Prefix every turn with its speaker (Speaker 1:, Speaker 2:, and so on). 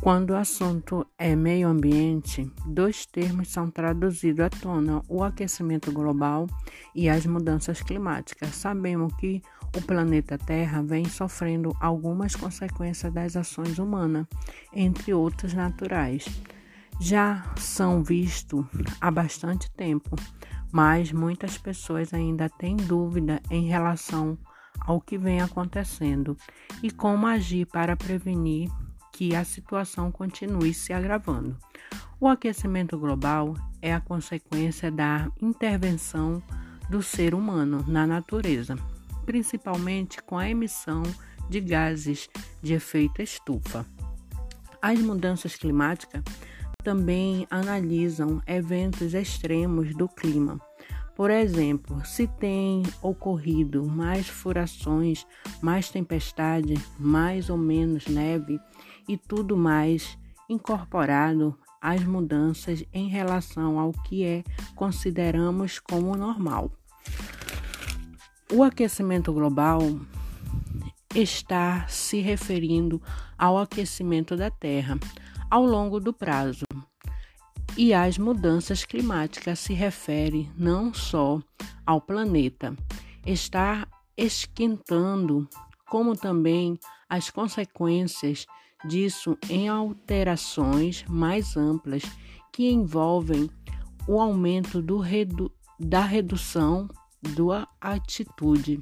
Speaker 1: Quando o assunto é meio ambiente, dois termos são traduzidos à tona: o aquecimento global e as mudanças climáticas. Sabemos que o planeta Terra vem sofrendo algumas consequências das ações humanas, entre outras naturais. Já são vistos há bastante tempo, mas muitas pessoas ainda têm dúvida em relação ao que vem acontecendo e como agir para prevenir que a situação continue se agravando. O aquecimento global é a consequência da intervenção do ser humano na natureza, principalmente com a emissão de gases de efeito estufa. As mudanças climáticas também analisam eventos extremos do clima. Por exemplo, se tem ocorrido mais furações, mais tempestade, mais ou menos neve e tudo mais incorporado às mudanças em relação ao que é consideramos como normal. O aquecimento global está se referindo ao aquecimento da Terra ao longo do prazo. E as mudanças climáticas se referem não só ao planeta estar esquentando, como também as consequências disso em alterações mais amplas que envolvem o aumento redu da redução da altitude.